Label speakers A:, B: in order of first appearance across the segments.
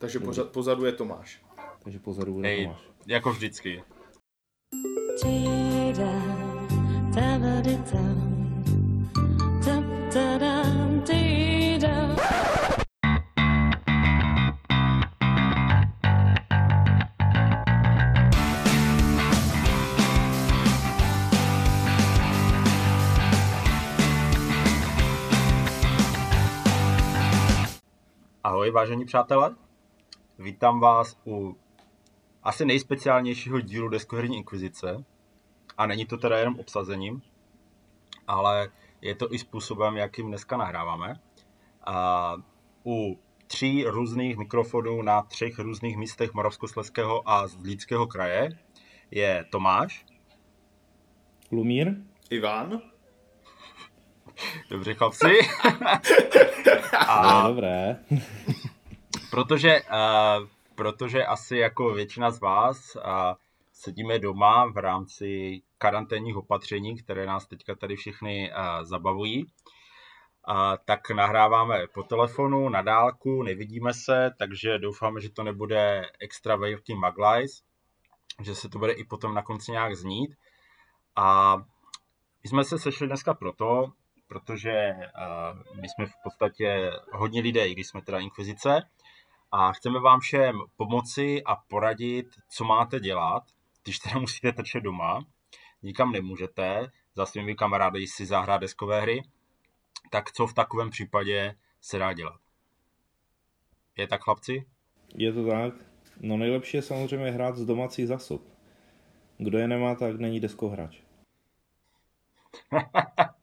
A: Takže pořad, pozadu je Tomáš.
B: Takže pozadu bude
C: Hej,
B: Tomáš.
C: jako vždycky. Ahoj, vážení přátelé. Vítám vás u asi nejspeciálnějšího dílu Deskoherní inkvizice. A není to teda jenom obsazením, ale je to i způsobem, jakým dneska nahráváme. A u tří různých mikrofonů na třech různých místech Moravskoslezského a Zlínského kraje je Tomáš.
B: Lumír?
A: Ivan?
C: Dobře, chlapci.
B: A... dobré.
C: Protože, uh, protože asi jako většina z vás uh, sedíme doma v rámci karanténních opatření, které nás teďka tady všechny uh, zabavují, uh, tak nahráváme po telefonu, na dálku, nevidíme se, takže doufáme, že to nebude extra velký maglajs, že se to bude i potom na konci nějak znít. A my jsme se sešli dneska proto, protože my jsme v podstatě hodně lidé, i když jsme teda inkvizice, a chceme vám všem pomoci a poradit, co máte dělat, když teda musíte trčet doma, nikam nemůžete, za svými kamarády si zahrát deskové hry, tak co v takovém případě se dá dělat? Je tak, chlapci?
B: Je to tak. No nejlepší je samozřejmě hrát z domácích zásob. Kdo je nemá, tak není deskohráč.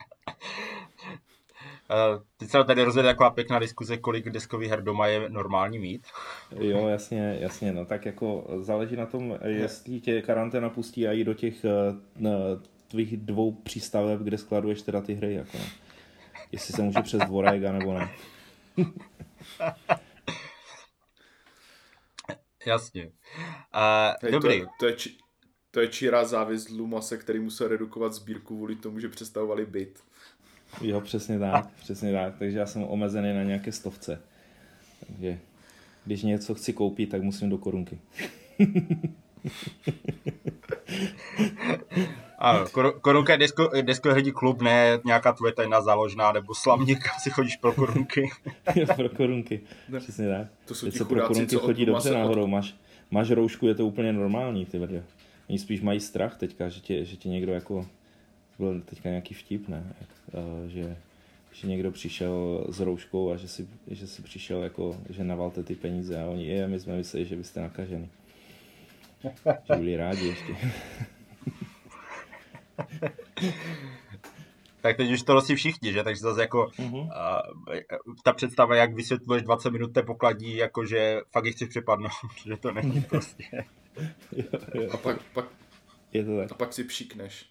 C: Uh, teď se tady rozjede taková pěkná diskuze, kolik deskových her doma je normální mít.
B: Jo, jasně, jasně, no tak jako záleží na tom, jestli tě karanténa pustí a i do těch uh, tvých dvou přístaveb, kde skladuješ teda ty hry, jako no. Jestli se může přes dvorek, nebo ne.
C: Jasně. Uh,
A: Hej,
C: dobrý.
A: To, to, je, či, to je čírá závis Lumase, který musel redukovat sbírku kvůli tomu, že představovali byt.
B: Jo, přesně tak, přesně tak. Takže já jsem omezený na nějaké stovce. Takže když něco chci koupit, tak musím do korunky.
C: Ano, kor- korunka je desko, deskoherní klub, ne nějaká tvoje tajná záložná, nebo slavník, kam si chodíš pro korunky.
B: pro korunky, přesně tak.
A: To jsou
B: Teď se pro
A: chudáci,
B: korunky
A: co od
B: chodí dobře nahoru.
A: od-
B: Máš, máš roušku, je to úplně normální, ty brďo. Oni spíš mají strach teďka, že tě, že tě někdo jako, byl teďka nějaký vtip, ne? Jak, uh, že, že někdo přišel s rouškou a že si, že si přišel jako, že navalte ty peníze a oni, je, my jsme mysleli, že byste nakažený. Že byli rádi ještě.
C: Tak teď už to nosí všichni, že? Takže zase jako
B: Mhm.
C: uh, ta představa, jak vysvětluješ 20 minut té pokladí, jako že fakt ji chci přepadnout, že to není prostě.
B: jo, jo.
A: A pak, pak,
B: Je to tak.
A: a pak si přikneš.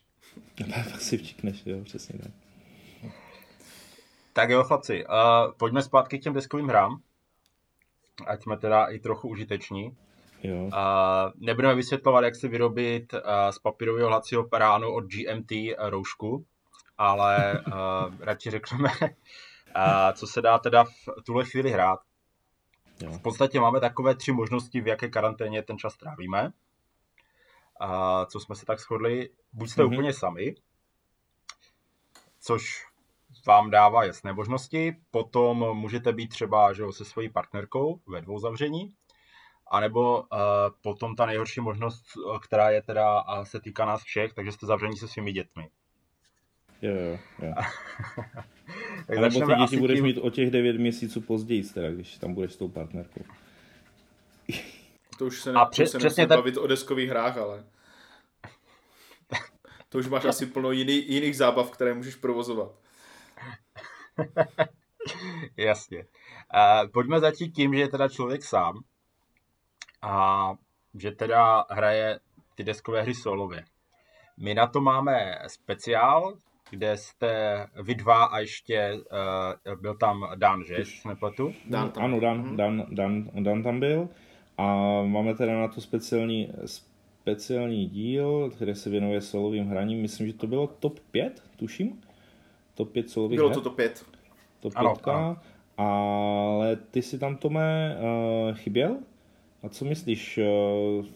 B: Pak si včikneš, jo, přesně tak.
C: Tak jo, chlapci, uh, pojďme zpátky k těm deskovým hrám. Ať jsme teda i trochu užiteční.
B: Jo.
C: Uh, nebudeme vysvětlovat, jak si vyrobit uh, z papírového hlacího peránu od GMT roušku, ale uh, radši řekneme, uh, co se dá teda v tuhle chvíli hrát.
B: Jo.
C: V podstatě máme takové tři možnosti, v jaké karanténě ten čas trávíme. A co jsme se tak shodli, buď jste
B: Mhm.
C: mm-hmm. úplně sami, což vám dává jasné možnosti, potom můžete být třeba že jo, se svojí partnerkou ve dvou zavření, anebo uh, potom ta nejhorší možnost, eh, která je teda a se týká nás všech, takže jste zavření se svými dětmi.
B: Jo, jo, jo.
C: Tak
B: nebo ty děti budeš
C: tím-
B: mít o těch 9 měsíců později, teda, když tam budeš s tou partnerkou.
A: To už se,
C: A
A: ne, to
C: přes-
A: se
C: přesně
A: nemusíme
C: tak-
A: bavit o deskových hrách, ale... To už máš asi plno jiný, jiných zábav, které můžeš provozovat.
C: Jasně. Uh, pojďme začít tím, že je teda člověk sám a že teda hraje ty deskové hry solově. My na to máme speciál, kde jste vy dva a ještě uh, byl tam Dan, že? Nepletu.
A: Dan tam.
B: Ano, Dan,
A: Mhm.
B: Dan, Dan, Dan tam byl. A máme teda na to speciální, speciální díl, který se věnuje solovým hraním. Myslím, že to bylo top 5, tuším. Top 5 solových
A: Bylo
B: her.
A: to to pět.
B: Top
C: Ano,
B: 5.
C: ano.
B: Ale ty si tam, Tome, uh, chyběl? A co myslíš, uh,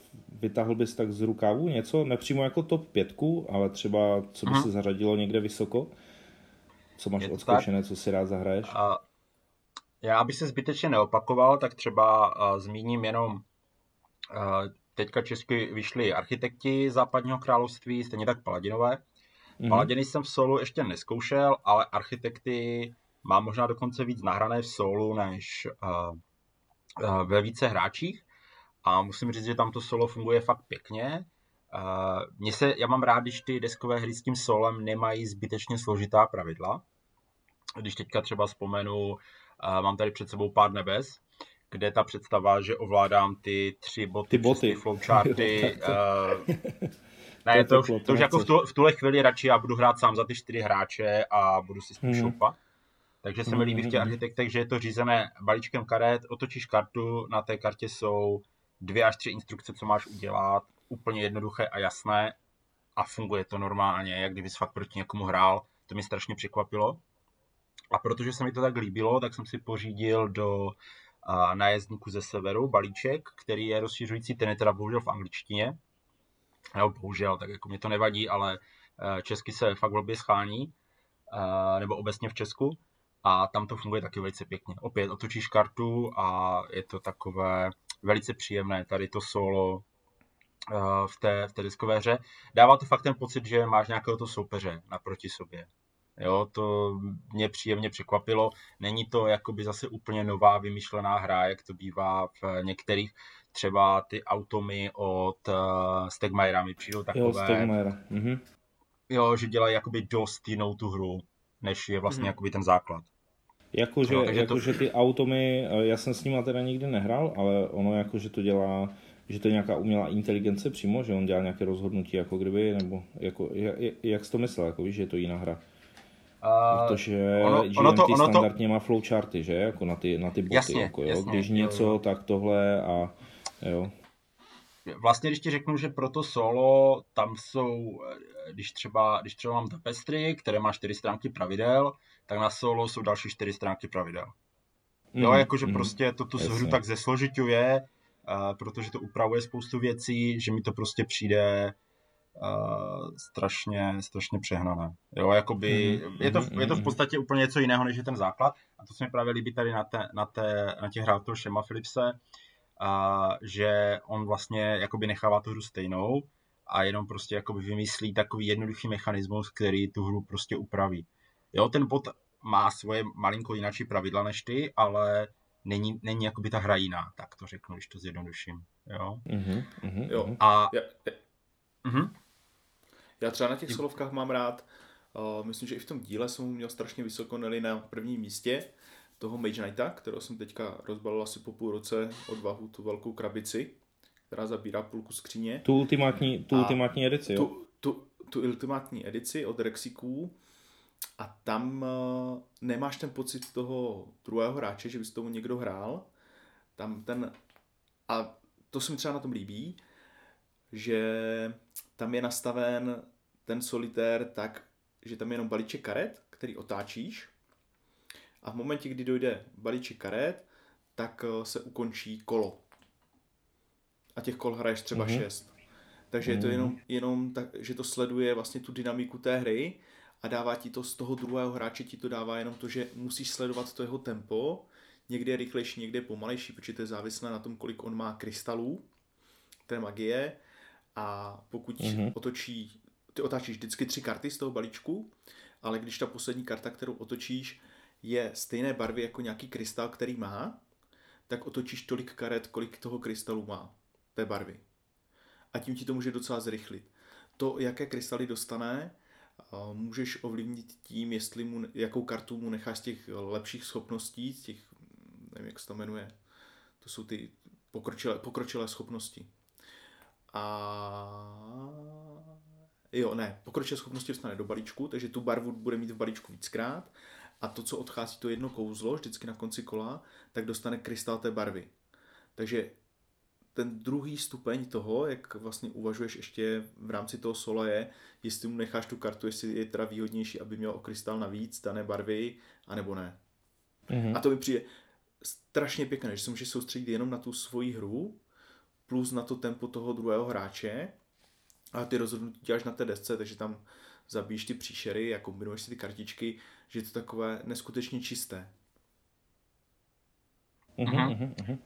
B: vytáhl bys tak z rukávu něco, nepřímo jako top pětku, ale třeba co by Aha. se zařadilo někde vysoko? Co máš odzkoušené, co si rád zahraješ? A
C: já, aby se zbytečně neopakoval, tak třeba uh, zmíním jenom uh, teďka česky vyšli architekti západního království, stejně tak Paladinové. Mm-hmm. Paladiny jsem v solu ještě neskoušel, ale architekty mám možná dokonce víc nahrané v solu než uh, uh, ve více hráčích. A musím říct, že tam to solo funguje fakt pěkně. Uh, mně se, já mám rád, když ty deskové hry s tím solem nemají zbytečně složitá pravidla. Když teďka třeba vzpomenu, uh, mám tady před sebou pár nebes, kde ta představa, že ovládám ty tři boty, ty boty. ty flowcharty. uh, ne, to, to, to už jako v, tu, v tuhle chvíli radši já budu hrát sám za ty čtyři hráče a budu si spíš hmm. Takže se mi líbí v těch mhm. architektech, že je to řízené balíčkem karet, otočíš kartu, na té kartě jsou dvě až tři instrukce, co máš udělat, úplně jednoduché a jasné a funguje to normálně, jak kdybys fakt proti někomu hrál, to mě strašně překvapilo. A protože se mi to tak líbilo, tak jsem si pořídil do a, nájezdníku ze severu balíček, který je rozšiřující, ten je teda bohužel v angličtině. No, bohužel, tak jako mě to nevadí, ale e, česky se fakt blbě schání, e, nebo obecně v Česku a tam to funguje taky velice pěkně. Opět otočíš kartu a je to takové velice příjemné, tady to solo eh, v té, v té diskové hře. Dává to fakt ten pocit, že máš nějakého to soupeře naproti sobě. Jo, to mě příjemně překvapilo. Není to jakoby zase úplně nová vymyšlená hra, jak to bývá v některých. Třeba ty automy od uh, Stegmajera mi přijdou takové. Jo, mhm. jo, že dělají jakoby dost jinou tu hru než je vlastně hmm. jakoby ten základ.
B: Jakože no, jako, to... ty automy, eh, já jsem s nima teda nikdy nehrál, ale ono jako, že to dělá, že to je nějaká umělá inteligence přímo, že on dělá nějaké rozhodnutí, jako kdyby, nebo jako, jak, jak jsi to myslel, jako víš, že je to jiná hra? Uh, Protože ono, GMT ono to, ono standardně to... má flowcharty, že? Jako na ty, na ty boty. Jasně, jako, jo? Jasně, Když něco, jo. tak tohle a jo.
C: Vlastně, když ti řeknu, že pro to solo tam jsou, eh, když třeba, když třeba mám tapestry, které má čtyři stránky pravidel, tak na solo jsou další čtyři stránky pravidel. Mm, jo, mhm, jakože mm, prostě to tu hru tak zesložituje, uh, protože to upravuje spoustu věcí, že mi to prostě přijde uh, strašně, strašně přehnané. Jo, jakoby, mm, je, to, mm, je to v podstatě úplně něco jiného, než je ten základ. A to se mi právě líbí tady na, té, na, té, na těch hrách toho Shema Philipse, a že on vlastně jakoby nechává tu hru stejnou a jenom prostě jakoby vymyslí takový jednoduchý mechanismus, který tu hru prostě upraví. Jo, ten bot má svoje malinko jináčí pravidla než ty, ale není, není jakoby ta hra jiná, tak to řeknu, když to zjednoduším. Jo,
A: mm-hmm, mm-hmm, jo. a... Já, já, mm-hmm. já třeba na těch solovkách mám rád, uh, myslím, že i v tom díle jsem měl strašně vysoko, neli na prvním místě, toho Mage Knighta, kterého jsem teďka rozbalil asi po půl roce odvahu, tu velkou krabici, která zabírá půlku skříně.
B: Tu ultimátní, tu ultimátní edici, jo?
A: Tu, tu, tu ultimátní edici od Rexiků a tam uh, nemáš ten pocit toho druhého hráče, že by s tomu někdo hrál. Tam ten, a to se mi třeba na tom líbí, že tam je nastaven ten solitér tak, že tam je jenom balíček karet, který otáčíš a v momentě, kdy dojde balíček karet, tak eh, se ukončí kolo. A těch kol hraješ třeba mm-hmm. šest. Takže mm-hmm. je to mhm. jenom, jenom tak, že to sleduje vlastně tu dynamiku té hry a dává ti to z toho druhého hráče, ti to dává jenom to, že musíš sledovat to jeho tempo, někde je rychlejší, někde je pomalejší, protože to je závislé na tom, kolik on má krystalů, té magie a pokud mm-hmm. otočí, ty otáčíš vždycky tři karty z toho balíčku, ale když ta poslední karta, kterou otočíš, je stejné barvy jako nějaký krystal, který má, tak otočíš tolik karet, kolik toho krystalu má, té barvy. A tím ti to může docela zrychlit. To, jaké krystaly dostane, můžeš ovlivnit tím, jestli mu, jakou kartu mu necháš z těch lepších schopností, z těch, nevím, jak se to jmenuje, to jsou ty pokročilé, pokročilé schopnosti. A jo, ne, pokročilé schopnosti dostane do balíčku, takže tu barvu bude mít v balíčku víckrát a to, co odchází, to jedno kouzlo, vždycky na konci kola, tak dostane krystal té barvy. Takže ten druhý stupeň toho, jak vlastně uvažuješ ještě v rámci toho sola je, jestli mu necháš tu kartu, jestli je teda výhodnější, aby měl o krystal navíc dané barvy, anebo ne. Mm-hmm. A to mi přijde strašně pěkné, že se můžeš soustředit jenom na tu svoji hru, plus na to tempo toho druhého hráče a ty rozhodnutí děláš na té desce, takže tam zabíjíš ty příšery a kombinuješ si ty kartičky, že je to takové neskutečně čisté.
C: Mm-hmm. Mm-hmm.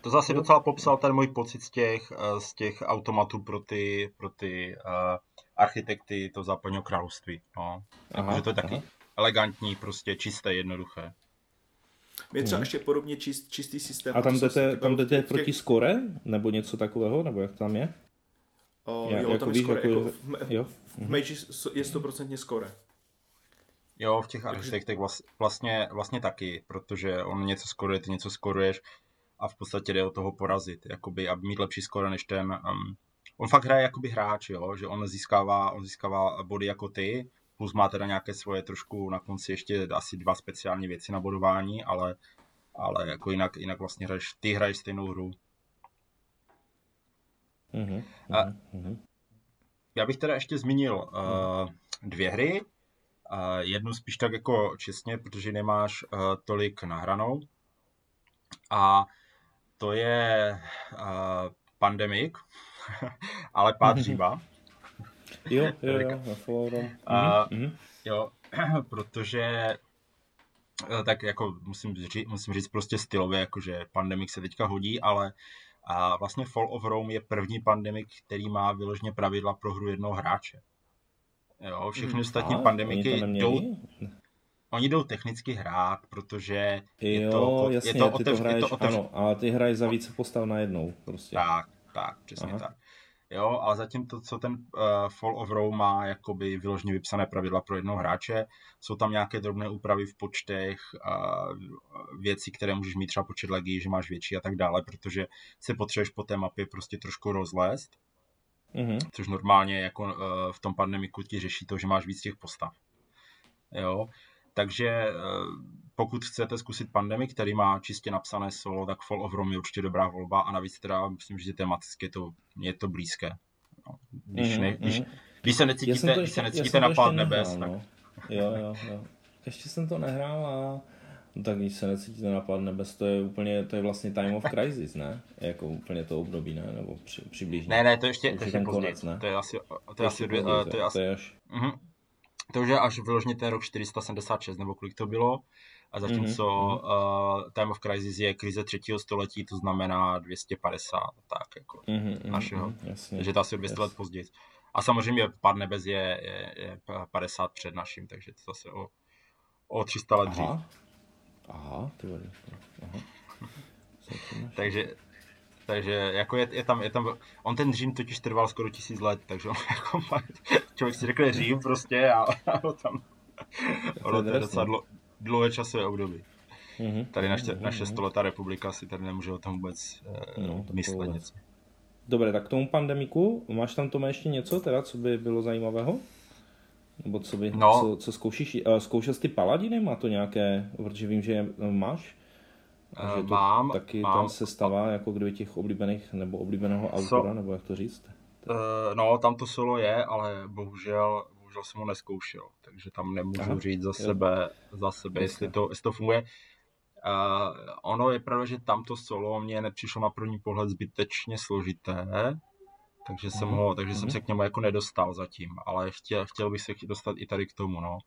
C: To zase docela popsal ten můj pocit z těch, eh, z těch automatů pro ty, pro ty uh, architekty toho západního království. No. Aha, že to je taky aha. elegantní, prostě čisté, jednoduché.
A: Je třeba hmm. ještě podobně čist, čistý systém.
B: A tam jdete, tam jdete těch... proti skore? Nebo něco takového? Nebo jak tam je?
A: O, Já, jo, jako tam je skore. Jako, jako v, jo? v Mage je stoprocentně skore.
C: Jo, v těch architektech vlastně, vlastně taky, protože on něco skoruje, ty něco skoruješ a v podstatě jde o toho porazit, jakoby, aby mít lepší skore než ten... Um, on fakt hraje jakoby hráč, jo, že on získává, on získává body jako ty, plus má teda nějaké svoje trošku na konci ještě asi dva speciální věci na bodování, ale, ale jako jinak, jinak vlastně hraješ, ty hraješ stejnou hru. Mm-hmm, a, mm-hmm. Já bych teda ještě zmínil uh, dvě hry. Uh, jednu spíš tak jako čestně, protože nemáš uh, tolik nahranou. A to je uh, Pandemic, ale pár dříva.
B: Jo, jo, jo, na Forum.
C: mm-hmm. Jo, protože eh, tak jako musím říct, musím říct prostě stylově, jakože Pandemic se teďka hodí, ale a vlastně Fall of Rome je první Pandemic, který má vyloženě pravidla pro hru jednoho hráče. Jo, všechny hmm, ostatní a, pandemiky jdou, oni jdou technicky hrát, protože
B: je jo, to, jasně, je to, otevř, to hraješ, je to otevř... ano, ale ty hraješ za více postav najednou. Prostě.
C: Tak, tak, přesně Aha. tak. Jo, ale zatím to, co ten uh, Fall of Rome má jakoby vyloženě vypsané pravidla pro jednoho hráče, jsou tam nějaké drobné úpravy v počtech, uh, věci, které můžeš mít třeba počet legí, že máš větší a tak dále, protože se potřebuješ po té mapě prostě trošku rozlézt, mm-hmm. což normálně jako uh, v tom pandemiku ti řeší to, že máš víc těch postav. Jo, takže pokud chcete zkusit Pandemic, který má čistě napsané solo, tak Fall of Rome je určitě dobrá volba a navíc teda myslím, že tematicky je to, je to blízké. No, když, mm, ne, když, mm. když se necítíte, když se necítíte na pád nebes, nehrál, tak...
B: No. Jo, jo, jo. Ještě jsem to nehrál a No tak když se necítíte na pád nebes, to je úplně, to je vlastně Time of Crisis, ne? Jako úplně to období, ne? Nebo při, přibližně.
C: Ne, ne, to ještě, to ještě konec, ne? To je asi, to je asi, dvě, to je asi, to je až... Uh-huh. To už je až vyloženě ten rok 476, nebo kolik to bylo. A zatímco mm-hmm. uh, Time of Crisis je krize třetího století, to znamená 250, tak jako mm-hmm, našeho. Mm, jasně, takže to asi 200 yes. let později. A samozřejmě Pad nebez je, je, je 50 před naším, takže to zase o, o 300 let dřív.
B: Aha, Aha ty vole. Aha.
C: takže, takže jako je, je, tam, je tam, on ten Řím totiž trval skoro tisíc let, takže on jako člověk si řekne Řím prostě a, a tam, ono to je docela dlo, dlouhé časové období. Mm-hmm. Tady naše, mm-hmm. naše stoletá republika si tady nemůže o tom vůbec uh, no, myslet něco.
B: Dobré, tak k tomu pandemiku, máš tam tomu ještě něco teda, co by bylo zajímavého? Nebo co, by, no. co, co zkoušíš? Uh, zkoušel jsi ty paladiny? Má to nějaké, protože vím, že je máš?
C: Že to mám,
B: taky
C: mám.
B: tam se stává jako kdyby těch oblíbených, nebo oblíbeného autora, so, nebo jak to říct?
C: Uh, no, tam to solo je, ale bohužel, bohužel jsem ho neskoušel, takže tam nemůžu Aha, říct za sebe, za sebe jestli, to, jestli to funguje. Uh, ono je pravda, že tamto solo mě nepřišlo na první pohled zbytečně složité, takže jsem, ho, takže jsem se k němu jako nedostal zatím, ale chtěl, chtěl bych se dostat i tady k tomu. No.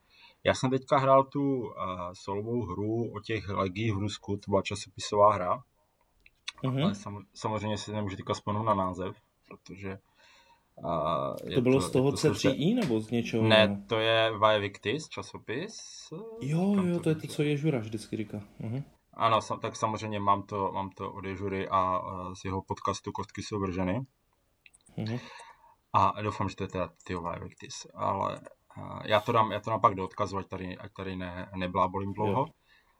C: Já jsem teďka hrál tu uh, solovou hru o těch legiích v Rusku, to byla časopisová hra, mm-hmm. ale sam, samozřejmě si nemůžu teďka vzpomenout na název, protože
B: a to bylo to, z toho C3i nebo z něčeho?
C: Ne, to je Victis časopis.
B: Jo, jo, to je to, co Ježura vždycky říká. Uh-huh.
C: Ano, tak samozřejmě mám to, mám to od Ježury a z jeho podcastu Kostky jsou vrženy. Uh-huh. A doufám, že to je teda ty Victis, ale já to dám, já to dám pak do odkazu, ať tady, ať tady ne, neblábolím dlouho. Jo.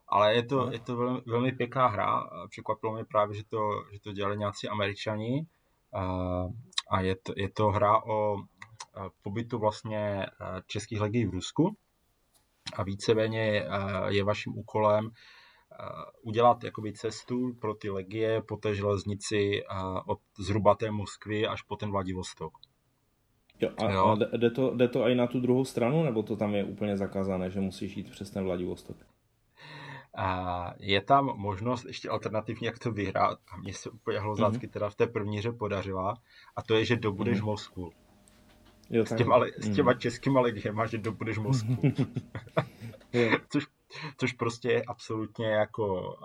C: Ale je to, je to velmi, velmi pěkná hra. Překvapilo mě právě, že to, že to dělali nějací američani a je to, je to hra o pobytu vlastně českých legií v Rusku a víceméně je vaším úkolem udělat jakoby cestu pro ty legie po té železnici od zhruba té Moskvy až po ten Vladivostok.
B: Jo, a, jo. a jde, to, jde to i na tu druhou stranu, nebo to tam je úplně zakázané, že musíš jít přes ten Vladivostok?
C: A je tam možnost ještě alternativně, jak to vyhrát. A mně se úplně hlozácky mm-hmm. teda v té první hře podařila. A to je, že dobudeš mm-hmm. Moskvu. Jo, s, těma, mm. s těma mhm. českýma legiema, že dobudeš Moskvu. což, což prostě je absolutně jako,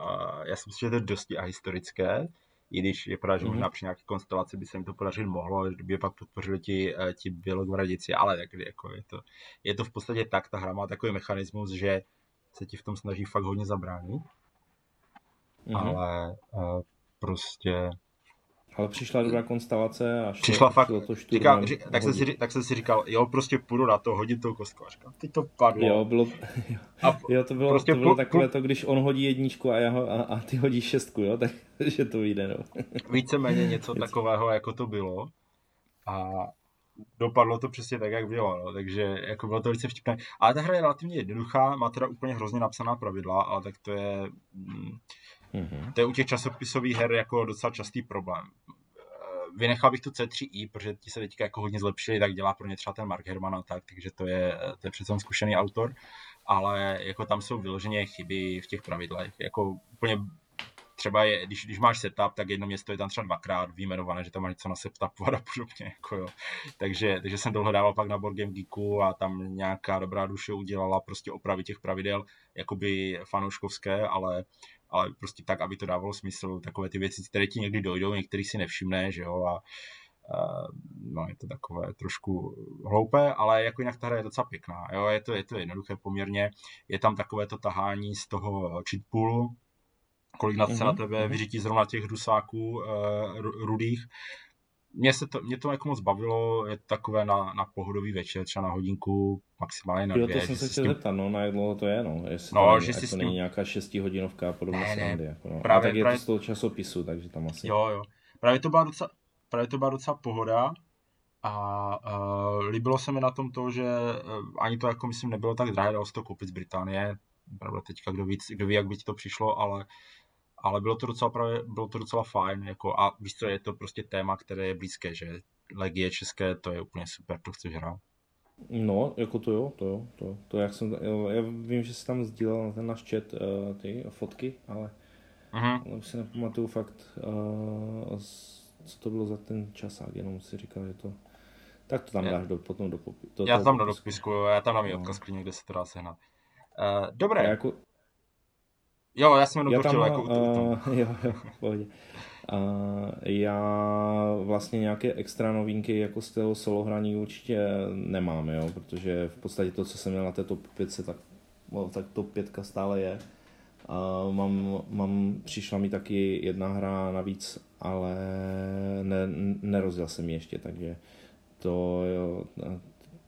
C: já si myslím, že to je dosti ahistorické, i když je pravda, že mm-hmm. možná při nějaké konstelaci by se jim to podařit mohlo, kdyby je pak podpořili ti, uh, ti bělogvradici, ale tak jako je to, je to v podstatě tak, ta hra má takový mechanismus, že se ti v tom snaží fakt hodně zabránit, mm-hmm. ale uh, prostě
B: ale přišla dobrá konstelace a
C: šlo, přišla fakt, to říká, ři, tak, jsem si, tak jsem si říkal, jo, prostě půjdu na to, hodit tou kostku. A říkal, teď to padlo.
B: Jo, bylo, jo, a jo to bylo, prostě to bylo takové to, když on hodí jedničku a, já ho, a, a ty hodíš šestku, jo, tak že to vyjde, no.
C: Víceméně něco takového, jako to bylo. A dopadlo to přesně tak, jak bylo, no. takže jako bylo to velice vtipné. Ale ta hra je relativně jednoduchá, má teda úplně hrozně napsaná pravidla, ale tak to je... Mm, Mm-hmm. To je u těch časopisových her jako docela častý problém. Vynechal bych tu C3i, protože ti se teďka jako hodně zlepšili, tak dělá pro ně třeba ten Mark Herman a tak, takže to je, to je přece zkušený autor, ale jako tam jsou vyloženě chyby v těch pravidlech. Jako úplně třeba je, když, když máš setup, tak jedno město je tam třeba dvakrát vyjmenované, že tam máš něco na setupovat a podobně. Jako jo. Takže, takže jsem dohledával pak na Board Game Geeku a tam nějaká dobrá duše udělala prostě opravy těch pravidel, jakoby fanouškovské, ale ale prostě tak, aby to dávalo smysl, takové ty věci, které ti někdy dojdou, některý si nevšimne, že jo, a, a no, je to takové trošku hloupé, ale jako jinak ta hra je docela pěkná, jo, je to, je to jednoduché poměrně, je tam takové to tahání z toho cheat poolu, kolik nad se mm-hmm. na tebe mhm. vyřítí zrovna těch dusáků uh, rudých, mě, se to, mě to jako moc bavilo, je to takové na, na pohodový večer, třeba na hodinku, maximálně na dvě.
B: Jo, to jsem se chtěl tím... zeptat, no, na jak dlouho to je, no, jestli no, to, není, že si to tím... není nějaká šestihodinovka a podobně ne, ne, jako, no. právě, a tak je právě... to z toho časopisu, takže tam asi...
C: Jo, jo, právě to byla docela, právě to byla docela pohoda a uh, líbilo se mi na tom to, že uh, ani to jako myslím nebylo tak drahé, dalo se to koupit z Británie, pravda teďka kdo, víc, kdo ví, jak by ti to přišlo, ale ale bylo to docela, právě, bylo to docela fajn, jako, a víš co, je to prostě téma, které je blízké, že legie české, to je úplně super, to chceš hrát.
B: No, jako to jo, to jo, to, to jak jsem, já vím, že jsi tam sdílel na ten náš chat uh, ty fotky, ale, uh-huh. ale už si nepamatuju fakt, uh, co to bylo za ten časák, jenom si říkal, že to, tak to tam je. dáš do, potom do
C: popisku. Já tam do dopisku, já tam mám no. odkaz klidně, kde se to dá sehnat. Uh, dobré. Já jako, Jo, já jsem jenom točil, jako uh,
B: Jo, jo, pohodě. Uh, já vlastně nějaké extra novinky jako z toho solo hraní určitě nemám, jo, protože v podstatě to, co jsem měl na této top 5, tak, no, tak top 5 stále je. Uh, mám, mám, přišla mi taky jedna hra navíc, ale ne, nerozjel jsem ji ještě, takže to, jo,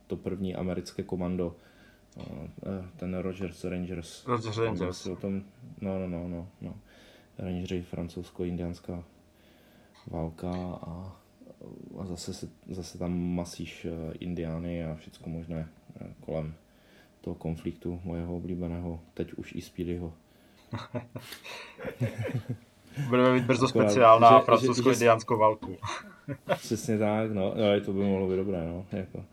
B: to první americké komando ten Rogers Rangers.
C: Rogers Rangers.
B: O tom, no, no, no, no, no. Rangeri, francouzsko-indiánská válka a, a zase, se, zase tam masíš eh, indiány a všechno možné eh, kolem toho konfliktu mojeho oblíbeného, teď už i Speedyho.
C: Budeme mít brzo speciál na francouzsko-indiánskou válku.
B: Přesně tak, no, ale to by mohlo být dobré, no, jako.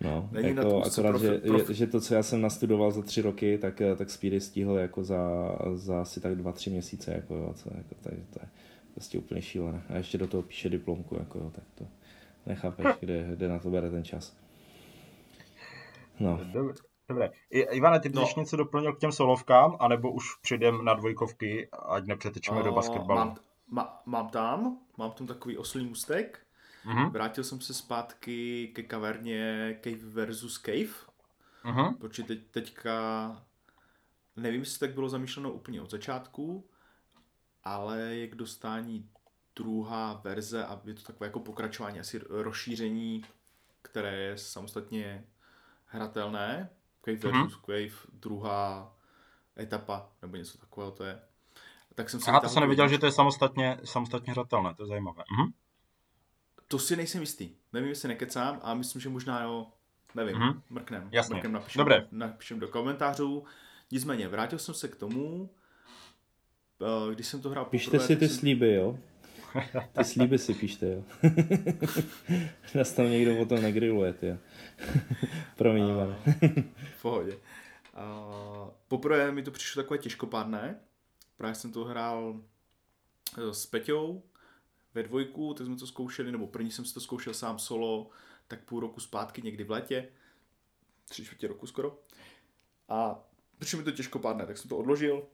B: No, Není jako akorát, profi, že, profi. že, to, co já jsem nastudoval za tři roky, tak, eh, tak Speedy stihl jako za, za asi tak dva, tři měsíce, jako jo, co, jako, to, to je prostě úplně šílené. A ještě do toho píše diplomku, jako jo, tak to nechápeš, kde, kde na to bere ten čas.
C: No. Dobře. Dobré. Ivane, ty bys no. něco doplnil k těm solovkám, anebo už přijdem na dvojkovky, ať nepřetečeme uh, do basketbalu?
A: Mám, má, mám tam, mám tam takový oslý mustek, Mm-hmm. Vrátil jsem se zpátky ke kaverně Cave versus Cave, mm-hmm. protože teď, teďka nevím, jestli tak bylo zamýšleno úplně od začátku, ale je k dostání druhá verze a je to takové jako pokračování, asi rozšíření, které je samostatně hratelné. Cave mm-hmm. versus Cave, druhá etapa, nebo něco takového to je.
C: Tak jsem Aha, to jsem nevěděl, že to je samostatně, samostatně hratelné, to je zajímavé. Mhm.
A: To si nejsem jistý. Nevím, jestli nekecám, a myslím, že možná jo, nevím, mm-hmm. mrknem.
C: Jasně.
A: Mrknem napíšem,
C: Dobré.
A: napíšem do komentářů. Nicméně, vrátil jsem se k tomu, eh, když jsem to hrál
B: Pište poprvé, si ty jsem... slíby, jo? Ty slíby si píšte, jo. Nás tam někdo o tom negriluje, jo. Promiň,
A: uh, V pohodě. Uh, poprvé mi to přišlo takové těžkopádné. Právě jsem to hrál eh, s Peťou ve dvojku, tak jsme to zkoušeli, nebo první jsem si to zkoušel sám solo, tak půl roku zpátky, někdy v létě, tři čtvrtě roku skoro. A přišlo mi to těžkopádné, tak jsem to odložil.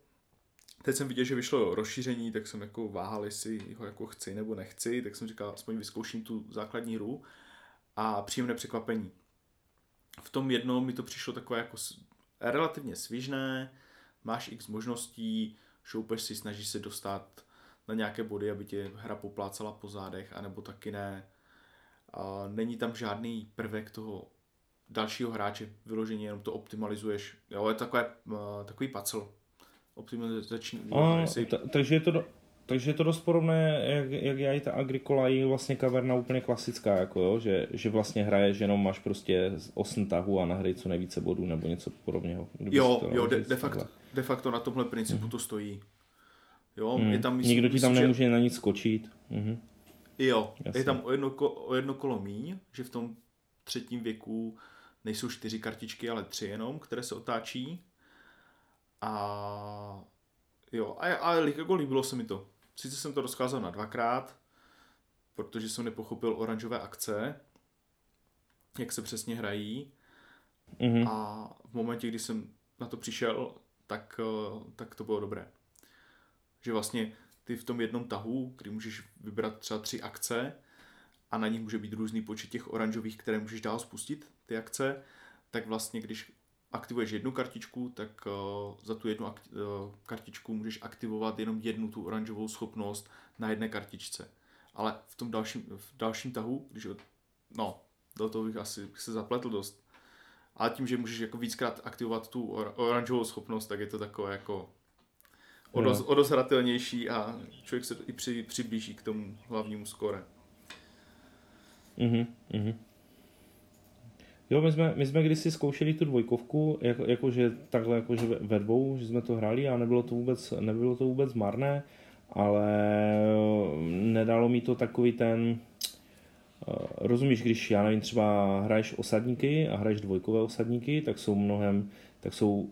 A: Teď jsem viděl, že vyšlo rozšíření, tak jsem jako váhal, jestli ho jako chci nebo nechci, tak jsem říkal, aspoň vyzkouším tu základní hru a příjemné překvapení. V tom jednom mi to přišlo takové jako relativně svižné, máš x možností, šoupeš si, snažíš se dostat na nějaké body, aby tě hra poplácala po zádech, anebo taky ne. A není tam žádný prvek toho dalšího hráče, vyloženě jenom to optimalizuješ. Jo, je to takové, uh, takový pacel. Optimalizační.
B: A, t- takže je to, takže je to dost podobné, jak, jak já i ta Agricola je vlastně kaverna úplně klasická, jako jo, že, že vlastně hraješ, jenom máš prostě 8 tahů a nahraj co nejvíce bodů nebo něco podobného.
A: Jo, jo, de, de, facto, de facto na tomhle principu mm-hmm. to stojí. Jo, mm. je tam,
B: myslím, Nikdo ti tam myslím, nemůže že... na nic skočit. Mm-hmm.
A: Jo, Jasně. je tam o jedno, o jedno kolo míň, že v tom třetím věku nejsou čtyři kartičky, ale tři jenom, které se otáčí. A jo, a, a jako líbilo se mi to. Sice jsem to rozkázal na dvakrát, protože jsem nepochopil oranžové akce, jak se přesně hrají. Mm-hmm. A v momentě, kdy jsem na to přišel, tak, eh, tak to bylo dobré. Že vlastně ty v tom jednom tahu, kdy můžeš vybrat třeba tři akce a na nich může být různý počet těch oranžových, které můžeš dál spustit, ty akce, tak vlastně když aktivuješ jednu kartičku, tak uh, za tu jednu uh, kartičku můžeš aktivovat jenom jednu tu oranžovou schopnost na jedné kartičce. Ale v tom dalším, v dalším tahu, když od, no, do toho bych asi se zapletl dost. Ale tím, že můžeš jako víckrát aktivovat tu or- oranžovou schopnost, tak je to takové jako odoz, hratelnější a člověk se i při, přiblíží k tomu hlavnímu skore.
B: Mhm, mhm. Jo, my jsme, my jsme kdysi zkoušeli tu dvojkovku, jako, jakože takhle jakože ve dvou, že jsme to hráli a nebylo to vůbec, nebylo to vůbec marné, ale nedalo mi to takový ten, uh, rozumíš, když já nevím, třeba hraješ osadníky a hraješ dvojkové osadníky, tak jsou mnohem, tak jsou,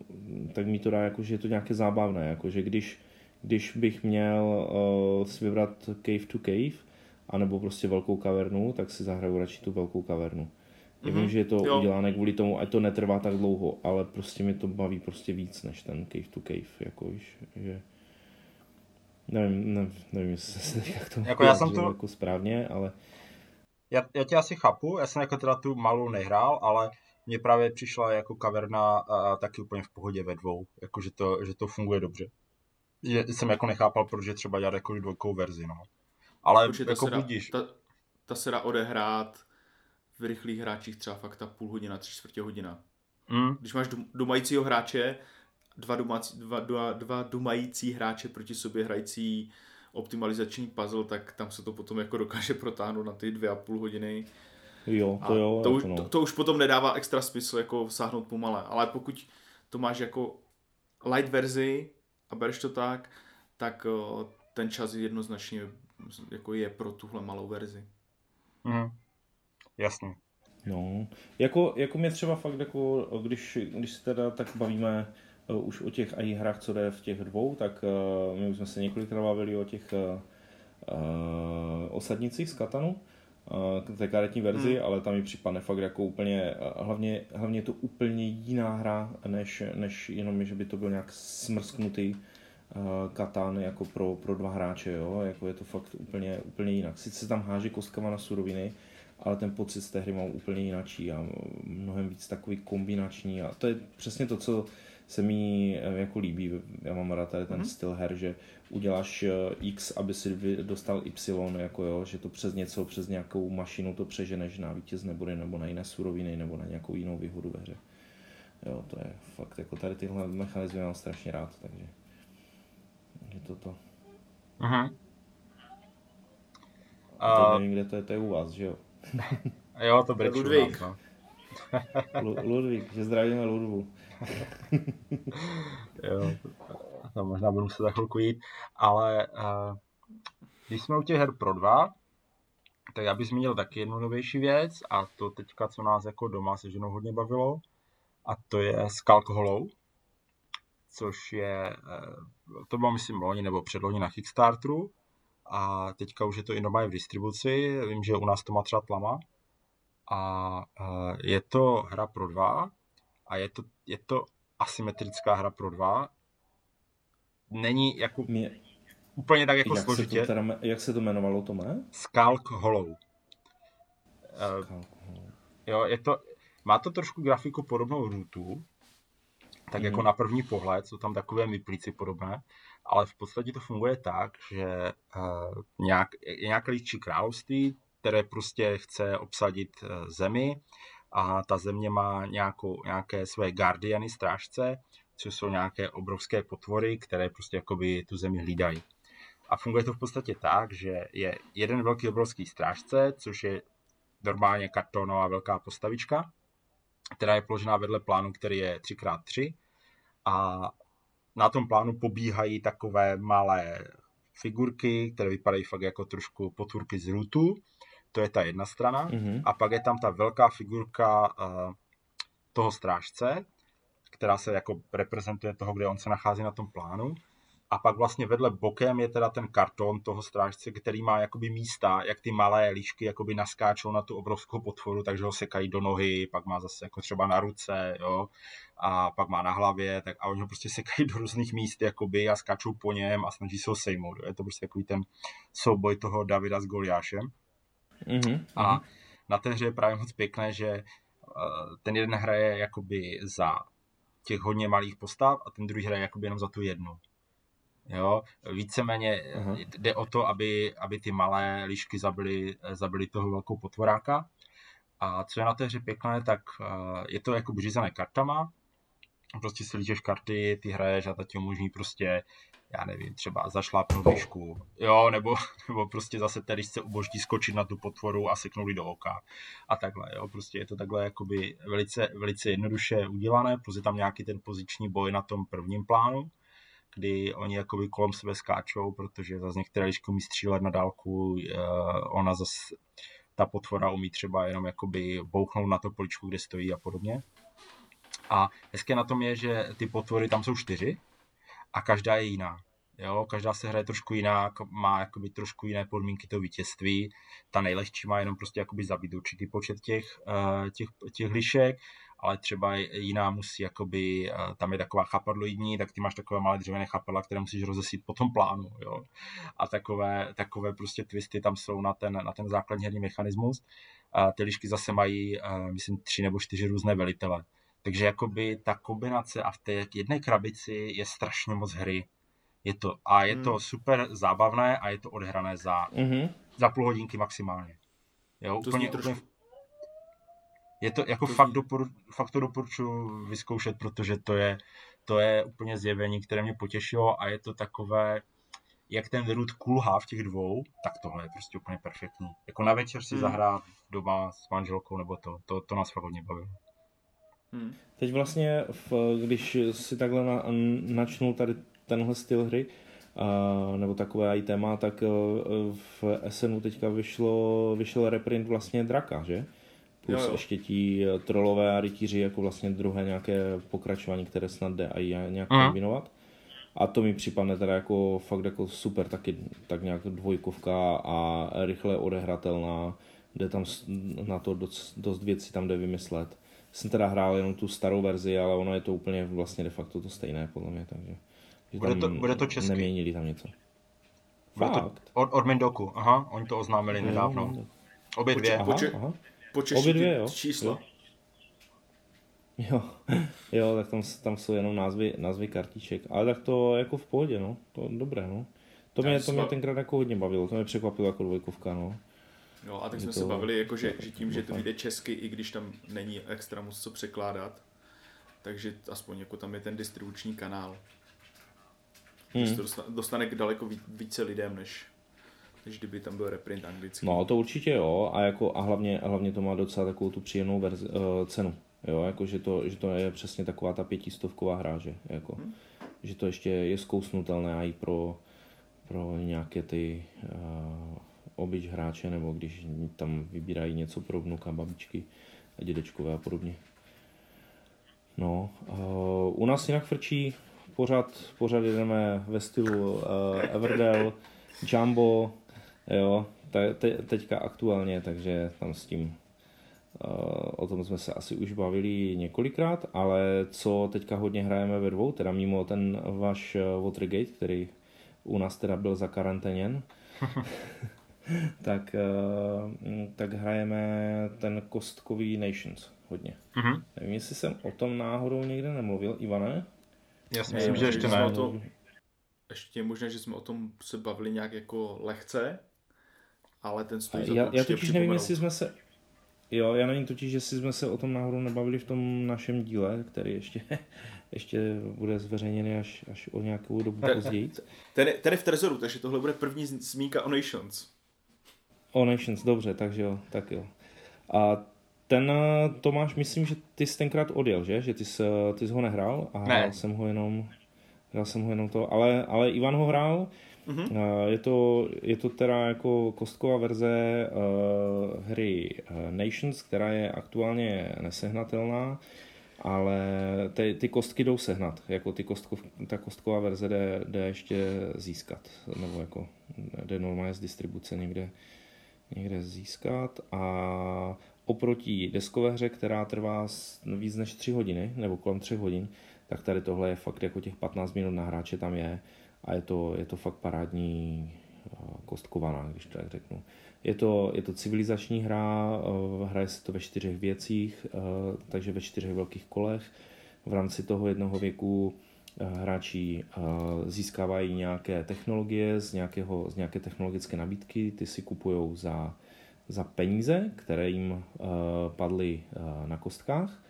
B: tak mi to dá jako, že je to nějaké zábavné, jakože když, když bych měl uh, si vybrat cave to cave, anebo prostě velkou kavernu, tak si zahraju radši tu velkou kavernu. Já vím, mm-hmm. že je to jo. udělané kvůli tomu, ať to netrvá tak dlouho, ale prostě mi to baví prostě víc než ten cave to cave, jako víš, že... Nevím, ne, nevím, jestli se jak to jako já jsem to... jako správně, ale...
C: Já, já tě asi chápu, já jsem jako teda tu malou nehrál, ale mně právě přišla jako kaverna a, taky úplně v pohodě ve dvou, jako že to, že to funguje dobře. Že jsem jako nechápal, proč je třeba dělat jako dvojkou verzi, no. Ale Určitě jako
A: ta budíš. Ta, ta se dá odehrát v rychlých hráčích třeba fakt ta půl hodina, tři čtvrtě hodina. Mm. Když máš domajícího hráče, dva, domácí, dva, dva, dva domající hráče proti sobě hrající optimalizační puzzle, tak tam se to potom jako dokáže protáhnout na ty dvě a půl hodiny.
B: Jo, to a jo.
A: To, jako no. to, to, už potom nedává extra smysl jako sáhnout pomale, ale pokud to máš jako light verzi a bereš to tak, tak ten čas jednoznačně jako je pro tuhle malou verzi.
C: Mm. Jasně.
B: No, jako, jako mě třeba fakt, jako, když, když se teda tak bavíme uh, už o těch AI hrách, co jde v těch dvou, tak uh, my už jsme se několikrát bavili o těch uh, osadnicích z Katanu, uh, té karetní verzi, hmm. ale tam mi připadne fakt jako úplně, hlavně, hlavně je to úplně jiná hra, než, než jenom, že by to byl nějak smrsknutý uh, Katan jako pro, pro dva hráče, jo? Jako je to fakt úplně, úplně jinak. Sice tam háže kostkama na suroviny, ale ten pocit z té hry mám úplně jinačí a mnohem víc takový kombinační a to je přesně to, co se mi eh, jako líbí. Já mám rád tady ten mm-hmm. styl her, že uděláš eh, X, aby si dostal Y, jako jo, že to přes něco, přes nějakou mašinu to přeženeš na vítězné body nebo na jiné suroviny nebo na nějakou jinou výhodu ve hře. Jo, to je fakt, jako tady tyhle mechanizmy mám strašně rád, takže je to to.
C: Aha.
B: Uh, nevím, kde to je, to je u vás, že jo?
C: jo, to bude
A: Ludvík.
C: No.
B: Ludvík, že zdravíme Ludvu.
C: jo, to možná budu se za chvilku jít, ale uh, když jsme u těch her pro dva, tak já bych zmínil taky jednu novější věc a to teďka, co nás jako doma se ženou hodně bavilo, a to je Skalk Hollow, což je, eh, to bylo myslím loni nebo předloni na Kickstarteru a teďka už je to i normálně v distribuci, vím, že u nás to má třeba tlama a eh, je to hra pro dva a je to, je to asymetrická hra pro dva. Není jako Mě... úplně tak jako
B: jak
C: složitě.
B: Se to teda, jak se to jmenovalo, to má?
C: Skalk Hollow. Skalk Hollow. Jo, je to, má to trošku grafiku podobnou Rootu, tak mm. jako na první pohled jsou tam takové myplíci podobné, ale v podstatě to funguje tak, že uh, nějak, je nějaké lidčí království, které prostě chce obsadit uh, zemi a ta země má nějakou, nějaké své guardiany, strážce, což jsou nějaké obrovské potvory, které prostě jakoby tu zemi hlídají. A funguje to v podstatě tak, že je jeden velký obrovský strážce, což je normálně kartonová velká postavička, která je položená vedle plánu, který je 3x3 a na tom plánu pobíhají takové malé figurky, které vypadají fakt jako trošku potvůrky z rootu. To je ta jedna strana. Mm-hmm. A pak je tam ta velká figurka uh, toho strážce, která se jako reprezentuje toho, kde on se nachází na tom plánu a pak vlastně vedle bokem je teda ten karton toho strážce, který má jakoby místa, jak ty malé líšky jakoby naskáčou na tu obrovskou potvoru, takže ho sekají do nohy, pak má zase jako třeba na ruce, jo, a pak má na hlavě, tak a oni ho prostě sekají do různých míst, jakoby a skáčou po něm a snaží se ho sejmout. Je to prostě takový ten souboj toho Davida s Goliášem. Mm-hmm. A na té hře je právě moc pěkné, že uh, ten jeden hraje jakoby za těch hodně malých postav a ten druhý hraje jakoby jenom za tu jednu. Jo, víceméně uh-huh. jde o to, aby, aby ty malé lišky zabili, zabili toho velkou potvoráka. A co je na té hře pěkné, tak je to jako řízené kartama. Prostě si líčeš karty, ty hraješ a ta ti umožní prostě, já nevím, třeba zašlápnout lišku, jo, nebo, nebo prostě zase tady se umožní skočit na tu potvoru a seknout do oka. A takhle, jo, prostě je to takhle jakoby velice, velice jednoduše udělané, plus je tam nějaký ten poziční boj na tom prvním plánu kdy oni jakoby kolem sebe skáčou, protože zase některé lišky umí střílet na dálku, eh, ona zase ta potvora umí třeba jenom jakoby bouchnout na to poličku, kde stojí a podobně. A hezké na tom je, že ty potvory tam jsou čtyři a každá je jiná. Jo, každá se hraje trošku jinak, má jakoby trošku jiné podmínky toho vítězství. Ta nejlehčí má jenom prostě jakoby zabít určitý počet těch, eh, těch, těch lišek ale třeba jiná musí, jakoby, eh, tam je taková chapadloidní, tak ty máš takové malé dřevěné chapadla, které musíš rozesít po tom plánu, jo. A takové, takové prostě twisty tam jsou na ten, na ten základní herní mechanismus. A ty lišky zase mají, eh, myslím, tři nebo čtyři různé velitele. Takže jakoby ta kombinace a v té jedné krabici je strašně moc hry. Je to, a je to hmm. super zábavné a je to odehrané za, mm-hmm. za půl hodinky maximálně. Jo, to úplně, trošku, úplně je to jako to fakt, dopor, fakt to doporučuji vyzkoušet, protože to je, to je úplně zjevení, které mě potěšilo a je to takové, jak ten Root kulhá v těch dvou, tak tohle je prostě úplně perfektní. Jako na večer si hmm. zahrát doma s manželkou nebo to, to, to nás fakt hodně baví.
B: Hmm. Teď vlastně, v, když si takhle na, načnul tady tenhle styl hry, uh, nebo takové i téma, tak uh, v SNu teďka vyšlo, vyšel reprint vlastně Draka, že? plus jo, jo. ještě ti eh, trolové a rytíři jako vlastně druhé nějaké pokračování, které snad jde i nějak kombinovat. A to mi připadne teda jako fakt jako super, taky tak nějak dvojkovka a rychle odehratelná, jde tam na to dost, dost věcí tam jde vymyslet. Jsem teda hrál jenom tu starou verzi, ale ono je to úplně vlastně de facto to stejné podle mě, takže
C: bude to, bude to česky.
B: neměnili tam něco.
C: Bude to od, od Mendoku, aha, oni to oznámili nedávno. Obě dvě.
A: Aha, aha. Obě dvě, jo. čísla.
B: Jo. jo, tak tam, tam jsou jenom názvy, názvy kartiček, ale tak to jako v pohodě, no, to dobré, no. To mě, to mě tenkrát jako hodně bavilo, to mě překvapilo jako dvojkovka, no.
A: Jo, a tak jsme to... se bavili, jako, že, že tím, že to jde česky, i když tam není extra moc co překládat, takže aspoň jako tam je ten distribuční kanál. Hmm. to dostane k daleko více lidem, než než kdyby tam byl reprint anglický.
B: No to určitě jo a, jako, a hlavně, a hlavně to má docela takovou tu příjemnou verzi, uh, cenu. Jo, jako, že, to, že to je přesně taková ta pětistovková hra, že, jako, hmm. že to ještě je zkousnutelné i pro, pro nějaké ty uh, obyč hráče, nebo když tam vybírají něco pro vnuka, babičky dědečkové a podobně. No, uh, u nás jinak frčí, pořád, pořád jedeme ve stylu uh, Everdell, Jumbo, jo, te, te, teďka aktuálně, takže tam s tím uh, o tom jsme se asi už bavili několikrát, ale co teďka hodně hrajeme ve dvou, teda mimo ten váš Watergate, který u nás teda byl zakaranténěn, tak, uh, tak hrajeme ten kostkový Nations hodně. Mm-hmm. Nevím, jestli jsem o tom náhodou někde nemluvil, Ivane?
C: Já si myslím, že ještě ne.
A: To, ještě je možné, že jsme o tom se bavili nějak jako lehce, ale ten stojí
B: já, já totiž nevím, jestli jsme se... Jo, já nevím totiž, jestli jsme se o tom náhodou nebavili v tom našem díle, který ještě, ještě bude zveřejněný až, až o nějakou dobu později.
A: Ten, ten je v Trezoru, takže tohle bude první zmínka o Nations.
B: O Nations, dobře, takže jo, tak jo. A ten eh, Tomáš, myslím, že ty jsi tenkrát odjel, že? Že ty jsi, ty jsi ho nehrál a hrál ne. jsem ho jenom, hrál jsem ho jenom to, ale, ale Ivan ho hrál, Mm-hmm. Je, to, je to teda jako kostková verze uh, hry Nations, která je aktuálně nesehnatelná, ale ty, ty kostky jdou sehnat, jako ty kostkov, ta kostková verze jde, jde ještě získat, nebo jako jde normálně z distribuce někde, někde získat a oproti deskové hře, která trvá víc než 3 hodiny, nebo kolem 3 hodin, tak tady tohle je fakt jako těch 15 minut na hráče tam je a je to, je to fakt parádní eh, kostkovaná, když to tak řeknu. Je to, je to civilizační hra, eh, hraje se to ve čtyřech věcích, eh, takže ve čtyřech velkých kolech. V rámci toho jednoho věku hráči získávají nějaké technologie z, nějakého, z nějaké technologické nabídky, ty si kupují za za peníze, které jim uh, padly na kostkách.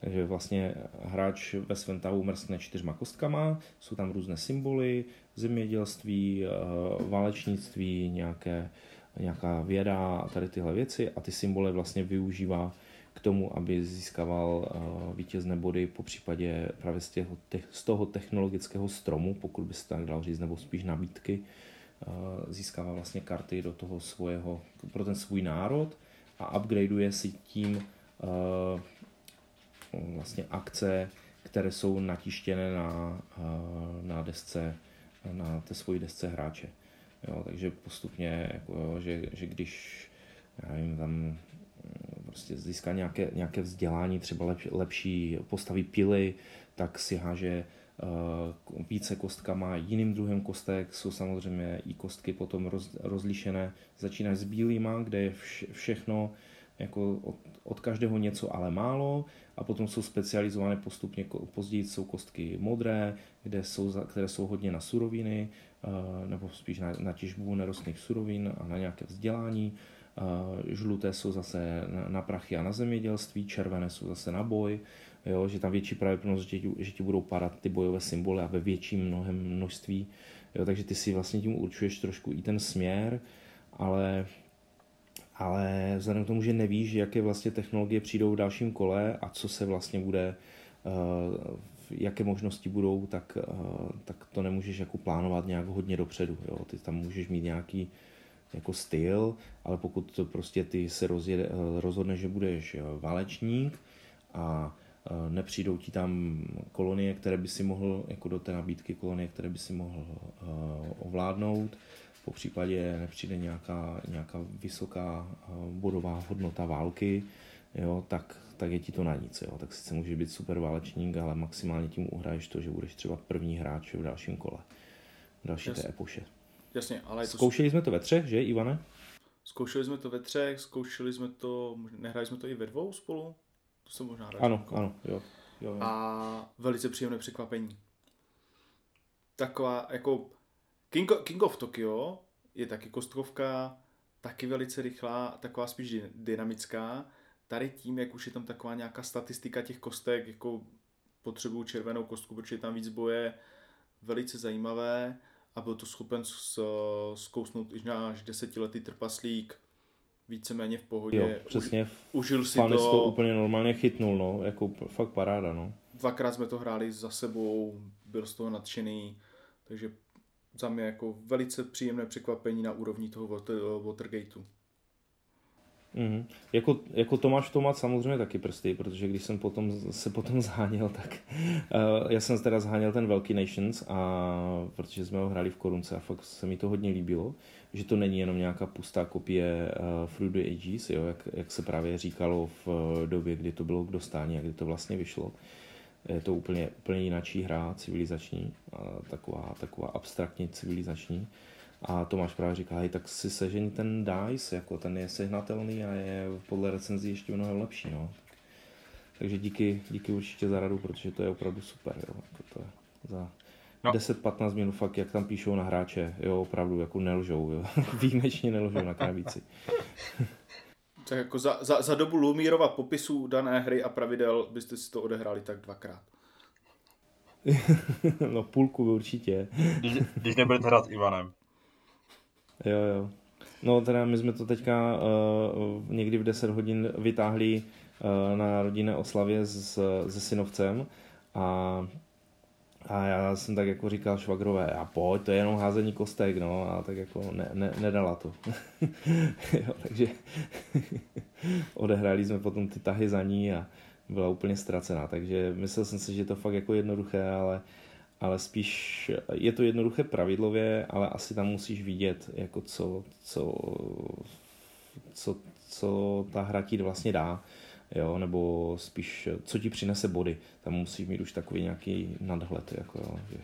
B: Takže vlastně hráč ve svém tahu mrskne čtyřma kostkama, jsou tam různé symboly, zemědělství, válečnictví, nějaké, nějaká věda a tady tyhle věci a ty symboly vlastně využívá k tomu, aby získával uh, vítězné body po případě právě z, těho, z toho technologického stromu, pokud by se tak dal říct, nebo spíš nabídky, získává vlastně karty do toho svého, pro ten svůj národ a upgradeuje si tím vlastně akce, které jsou natištěné na, na desce, na té svojí desce hráče. Jo, takže postupně, jako, že, že když já nevím, tam prostě získá nějaké, nějaké vzdělání, třeba lepší, lepší postavy pily, tak si háže Eh, více kostkama, jiným druhem kostek jsou samozřejmě i kostky potom roz, rozlišené. Začínáš s bílýma, kde je vše, všechno jako od, od každého něco, ale málo a potom jsou specializované postupně, později jsou kostky modré, kde jsou, které jsou hodně na suroviny, eh, nebo spíš na, na těžbu nerostných surovin a na nějaké vzdělání. Eh, žluté jsou zase na, prachy a na zemědělství, červené jsou zase na boj, jo, že tam větší pravděpodobnost, že ti, že ti budou padat ty bojové symboly a ve větším mnohem množství, jo, takže ty si vlastně tím určuješ trošku i ten směr, ale ale vzhledem k tomu, že nevíš, jaké vlastně technologie přijdou v dalším kole a co se vlastně bude, uh, jaké možnosti budou, tak, uh, tak to nemůžeš jako plánovat nějak hodně dopředu. Jo? Ty tam můžeš mít nějaký jako styl, ale pokud prostě ty se rozjede, rozhodneš, že budeš válečník a Eh, nepřijdou ti tam kolonie, které by si mohl, jako do té nabídky kolonie, které by si mohl uh, ovládnout, po případě nepřijde nějaká, nějaká vysoká uh, bodová hodnota války, jo, tak, tak je ti to na nic. Jo. Tak sice může být super válečník, ale maximálně tím uhraješ to, že budeš třeba první hráč v dalším kole, v další Jasně. té epoše.
A: Jasně, ale... To
B: Zkoušeli jsme to ve třech, že Ivane?
A: Zkoušeli jsme to ve třech, zkoušeli jsme to, nehráli jsme to i ve dvou spolu? To jsem možná rád.
B: Ano, ano, jo. jo, jo.
A: A velice příjemné překvapení. Taková, jako King, of, King of Tokyo je taky kostkovka, taky velice rychlá, taková spíš dynamická. Tady tím, jak už je tam taková nějaká statistika těch kostek, jako potřebuju červenou kostku, protože je tam víc boje, velice zajímavé a byl to schopen zkousnout i náš desetiletý trpaslík víceméně v pohodě.
B: Jo, přesně.
A: Užil si
B: to. to úplně normálně chytnul, no, jako fakt paráda, no.
A: Dvakrát jsme to hráli za sebou, byl z toho nadšený, takže za mě jako velice příjemné překvapení na úrovni toho Water, Watergateu.
B: Mm-hmm. Jako, jako Tomáš to má samozřejmě taky prsty, protože když jsem potom, se potom zháněl, tak uh, já jsem teda zháněl ten velký Nations, a, protože jsme ho hráli v korunce a fakt se mi to hodně líbilo, že to není jenom nějaká pustá kopie uh, Through the Ages, jo, jak, jak se právě říkalo v uh, době, kdy to bylo k dostání a kdy to vlastně vyšlo. Je to úplně, úplně jináčí hra, civilizační, uh, taková, taková abstraktně civilizační. A Tomáš právě říká, hej, tak si sežení ten DICE, jako ten je sehnatelný a je podle recenzí ještě mnohem lepší, no. Takže díky, díky určitě za radu, protože to je opravdu super, jo. Jako to je za no. 10-15 minut fakt, jak tam píšou na hráče, jo, opravdu jako nelžou, jo. Výjimečně nelžou na krabici.
A: tak jako za, za, za dobu Lumírova popisu dané hry a pravidel byste si to odehráli tak dvakrát.
B: no půlku určitě.
C: Když, když nebudete hrát s Ivanem.
B: Jo, jo. No teda my jsme to teďka uh, někdy v 10 hodin vytáhli uh, na rodinné oslavě s, se synovcem a a já jsem tak jako říkal švagrové, a pojď, to je jenom házení kostek, no, a tak jako ne, ne, nedala to. jo, takže odehráli jsme potom ty tahy za ní a byla úplně ztracená, takže myslel jsem si, že to fakt jako jednoduché, ale ale spíš je to jednoduché pravidlově, ale asi tam musíš vidět, jako co, co, co, co ta hra ti vlastně dá, jo, nebo spíš, co ti přinese body. Tam musíš mít už takový nějaký nadhled, jako jo, že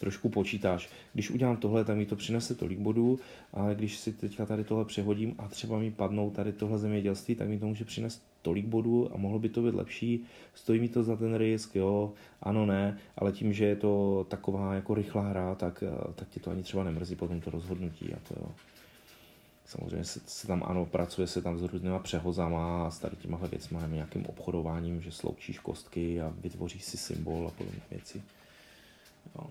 B: trošku počítáš. Když udělám tohle, tak mi to přinese tolik bodů, ale když si teďka tady tohle přehodím a třeba mi padnou tady tohle zemědělství, tak mi to může přinést tolik bodů a mohlo by to být lepší, stojí mi to za ten risk, jo, ano, ne, ale tím, že je to taková jako rychlá hra, tak, eh, tak tě to ani třeba nemrzí potom to rozhodnutí, jako jo. Samozřejmě se, se tam ano, pracuje se tam s různýma přehozama a s tady těmahle věcmi, nějakým obchodováním, že sloučíš kostky a vytvoříš si symbol a podobné věci. Jo.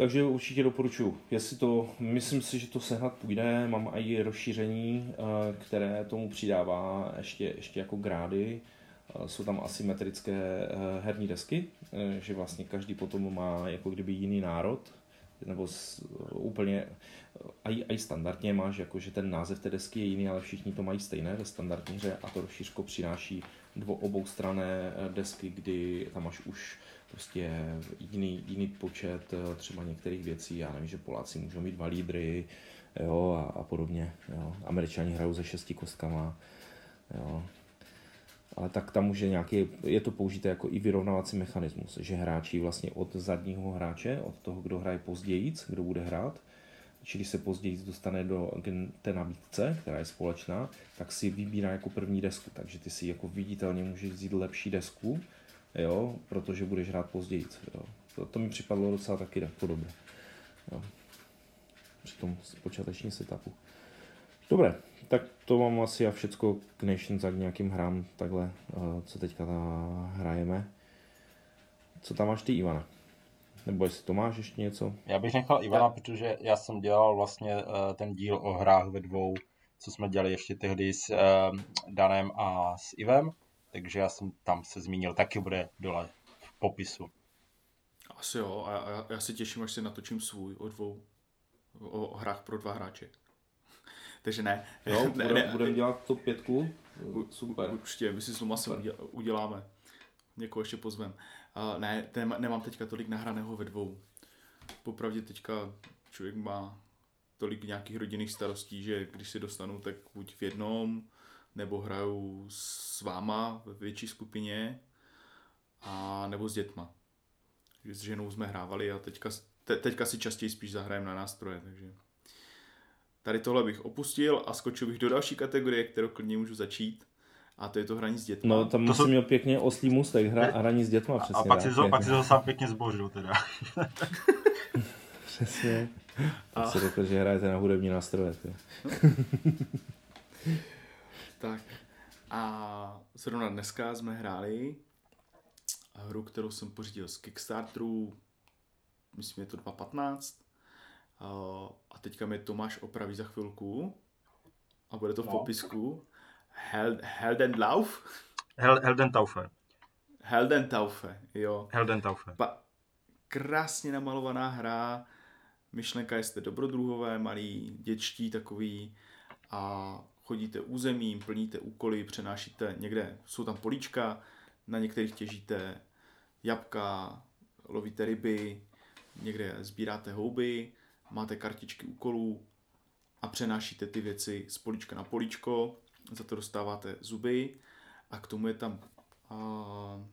B: Takže určitě doporučuji. Jestli to, myslím si, že to sehnat půjde, mám i rozšíření, eh, které tomu přidává ještě, ještě jako grády. Eh, jsou tam asymetrické eh, herní desky, že vlastně každý potom má jako kdyby jiný národ, nebo úplně, i, standardně máš, jako že ten název té desky je jiný, ale všichni to mají stejné ve standardní hře a to rozšířko přináší dvou oboustrané desky, kdy tam máš už prostě jiný, jiný počet eh, třeba některých věcí, já nevím, že Poláci můžou mít dva lídry, jo, a, a podobně, jo. Američani hrajou se šesti kostkama, jo. Ale tak tam už je nějaký, je to použité jako i vyrovnávací mechanismus, že hráči vlastně od zadního hráče, od toho, kdo hraje později, kdo bude hrát, čili se později dostane do té nabídce, která je společná, tak si vybírá jako první desku, takže ty si jako viditelně můžeš vzít lepší desku, jo, protože budeš hrát později. Jo. To, to mi připadlo docela taky tak podobně. Jo. Při tom počáteční setupu. Dobré, tak to mám asi a všecko k Nations a k nějakým hrám takhle, eh, co teďka hrajeme. Co tam máš ty, Ivana? Nebo jestli to máš ještě něco?
C: Já bych nechal Ivana, já. protože já jsem dělal vlastně uh, ten díl o hrách ve dvou, co jsme dělali ještě tehdy s uh, Danem a s Ivem takže já jsem tam se zmínil, taky bude dole v popisu.
A: Asi jo, a já, já se těším, až si natočím svůj o dvou, o, o hrách pro dva hráče. takže ne.
B: Jo, ne, budeme, ne, budeme dělat to pětku. Super.
A: Určitě, my si s masem uděláme. Někoho ještě pozvem. Uh, ne, téma, nemám teďka tolik nahraného ve dvou. Popravdě teďka člověk má tolik nějakých rodinných starostí, že když si dostanu, tak buď v jednom, nebo hraju s váma ve větší skupině a nebo s dětma. S ženou jsme hrávali a teďka, te, teďka si častěji spíš zahrajeme na nástroje, takže tady tohle bych opustil a skočil bych do další kategorie, kterou klidně můžu začít. A to je to hraní s dětma.
B: No tam musím měl pěkně oslý mustek, hra, a hraní s dětma přesně.
C: A pak si, to, pak si to sám pěkně zbožil teda.
B: přesně. A... Tak si řekl, že hrajete na hudební nástroje.
A: Tak. A zrovna dneska jsme hráli hru, kterou jsem pořídil z Kickstarteru, myslím, je to 2.15. A teďka mi Tomáš opraví za chvilku a bude to v no. popisku. Hel, Heldenlauf?
C: Hel, Heldentaufe.
A: Heldentaufe, jo.
C: Heldentaufe.
A: Pa, krásně namalovaná hra, myšlenka jste dobrodruhové, malí děčtí takový a chodíte územím, plníte úkoly, přenášíte někde, jsou tam políčka, na některých těžíte jabka, lovíte ryby, někde sbíráte houby, máte kartičky úkolů a přenášíte ty věci z políčka na políčko, za to dostáváte zuby a k tomu je tam a,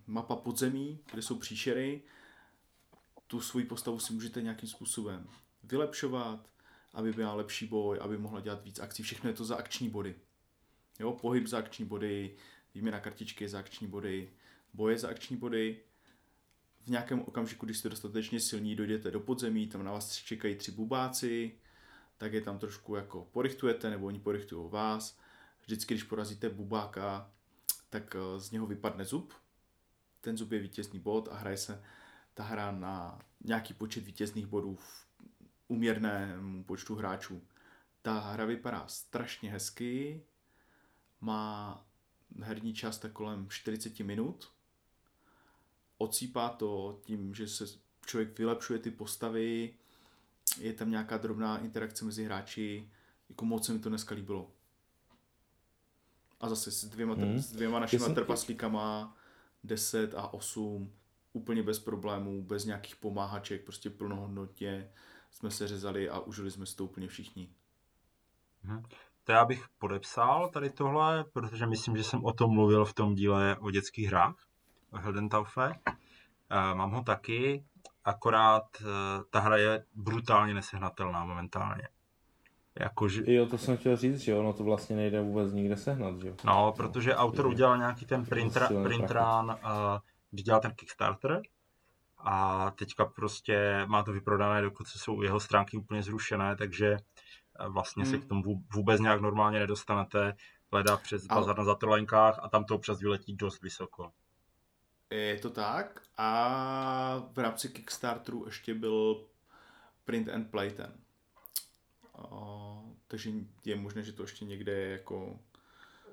A: mapa podzemí, kde jsou příšery. Tu svoji postavu si můžete nějakým způsobem vylepšovat, aby byla lepší boj, aby mohla dělat víc akcí. Všechno je to za akční body. Jo, pohyb za akční body, výměna kartičky za akční body, boje za akční body. V nějakém okamžiku, když jste dostatečně silní, dojdete do podzemí, tam na vás čekají tři bubáci, tak je tam trošku jako porychtujete, nebo oni porychtují vás. Vždycky, když porazíte bubáka, tak eh, z něho vypadne zub. Ten zub je vítězný bod a hraje se ta hra na nějaký počet vítězných bodů v uměrnému počtu hráčů. Ta hra vypadá strašně hezky, má herní čas tak kolem 40 minut. Ocípá to tím, že se člověk vylepšuje ty postavy, je tam nějaká drobná interakce mezi hráči, jako moc se mi to dneska líbilo. A zase s dvěma, hmm. s dvěma našimi jsem... trpaslíkama 10 a 8 úplně bez problémů, bez nějakých pomáhaček, prostě plnohodnotně jsme se řezali a užili jsme si to úplně všichni.
C: Hmm. To já bych podepsal tady tohle, protože myslím, že jsem o tom mluvil v tom díle o dětských hrách, o Heldentaufe. E, mám ho taky, akorát e, ta hra je brutálně nesehnatelná momentálně.
B: Jakože... Jo, to jsem chtěl říct, že ono to vlastně nejde vůbec nikde sehnat, že
C: No, protože autor udělal nějaký ten printra, printrán, uh, když dělal ten Kickstarter a teďka prostě má to vyprodané, dokud jsou jeho stránky úplně zrušené, takže vlastně hmm. se k tomu vůbec nějak normálně nedostanete, hledá přes bazar na zatrlenkách a tam to občas vyletí dost vysoko.
A: Je to tak a v rámci Kickstarteru ještě byl print and play ten. A, takže je možné, že to ještě někde je jako...